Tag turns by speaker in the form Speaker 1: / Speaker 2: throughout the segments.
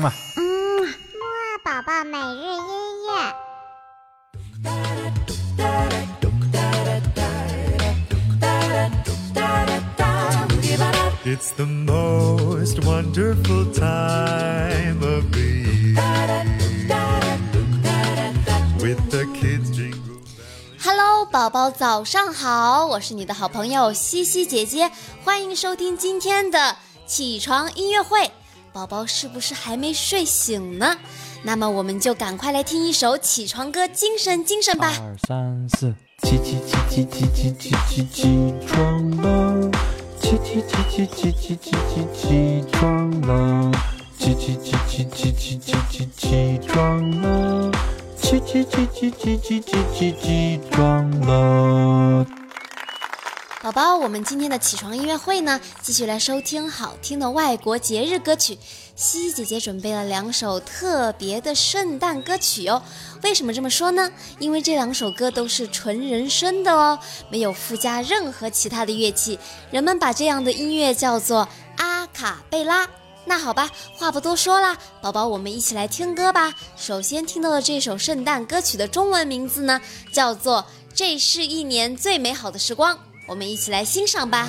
Speaker 1: 嘛。
Speaker 2: 嗯，木二宝宝每日音乐。
Speaker 3: It's the most wonderful time of the year. With the kids jingle.
Speaker 4: Hello，宝宝早上好，我是你的好朋友西西姐姐，欢迎收听今天的起床音乐会。宝宝是不是还没睡醒呢？那么我们就赶快来听一首起床歌，精神精神吧。
Speaker 1: 二三四，起起起起起起起起起床了，起起起起起起起起起床了，起起起起起起起起起床了，起起起起起起起起起床了。
Speaker 4: 宝宝，我们今天的起床音乐会呢，继续来收听好听的外国节日歌曲。西西姐姐准备了两首特别的圣诞歌曲哦。为什么这么说呢？因为这两首歌都是纯人声的哦，没有附加任何其他的乐器。人们把这样的音乐叫做阿卡贝拉。那好吧，话不多说啦，宝宝，我们一起来听歌吧。首先听到的这首圣诞歌曲的中文名字呢，叫做《这是一年最美好的时光》。我们一起来欣赏吧。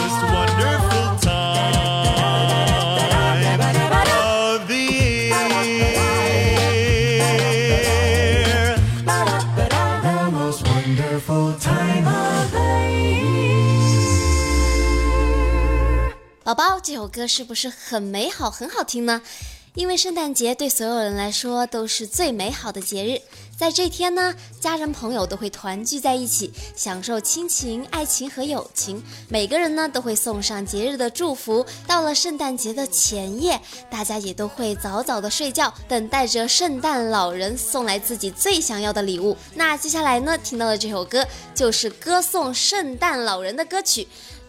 Speaker 4: 宝宝，这首歌是不是很美好、很好听呢？因为圣诞节对所有人来说都是最美好的节日，在这天呢，家人朋友都会团聚在一起，享受亲情、爱情和友情。每个人呢都会送上节日的祝福。到了圣诞节的前夜，大家也都会早早的睡觉，等待着圣诞老人送来自己最想要的礼物。那接下来呢，听到的这首歌就是歌颂圣诞老人的歌曲。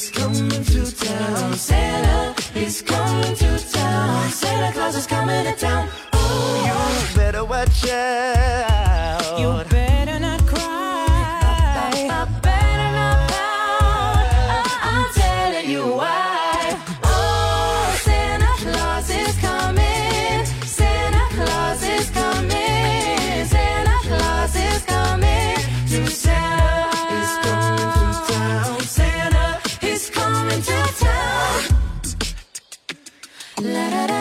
Speaker 3: Is coming to town.
Speaker 5: Santa is coming to town. Santa Claus is coming to town. Oh,
Speaker 3: You better watch out.
Speaker 5: La da da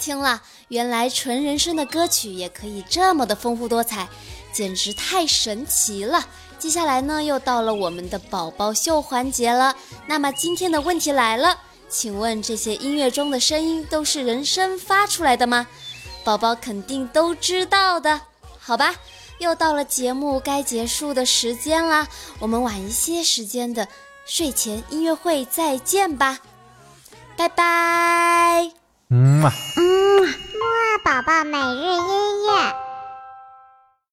Speaker 4: 听了！原来纯人声的歌曲也可以这么的丰富多彩，简直太神奇了！接下来呢，又到了我们的宝宝秀环节了。那么今天的问题来了，请问这些音乐中的声音都是人声发出来的吗？宝宝肯定都知道的，好吧？又到了节目该结束的时间啦，我们晚一些时间的睡前音乐会再见吧，拜拜。
Speaker 1: 嗯嘛，
Speaker 2: 嗯嘛，嗯，宝宝每日音乐。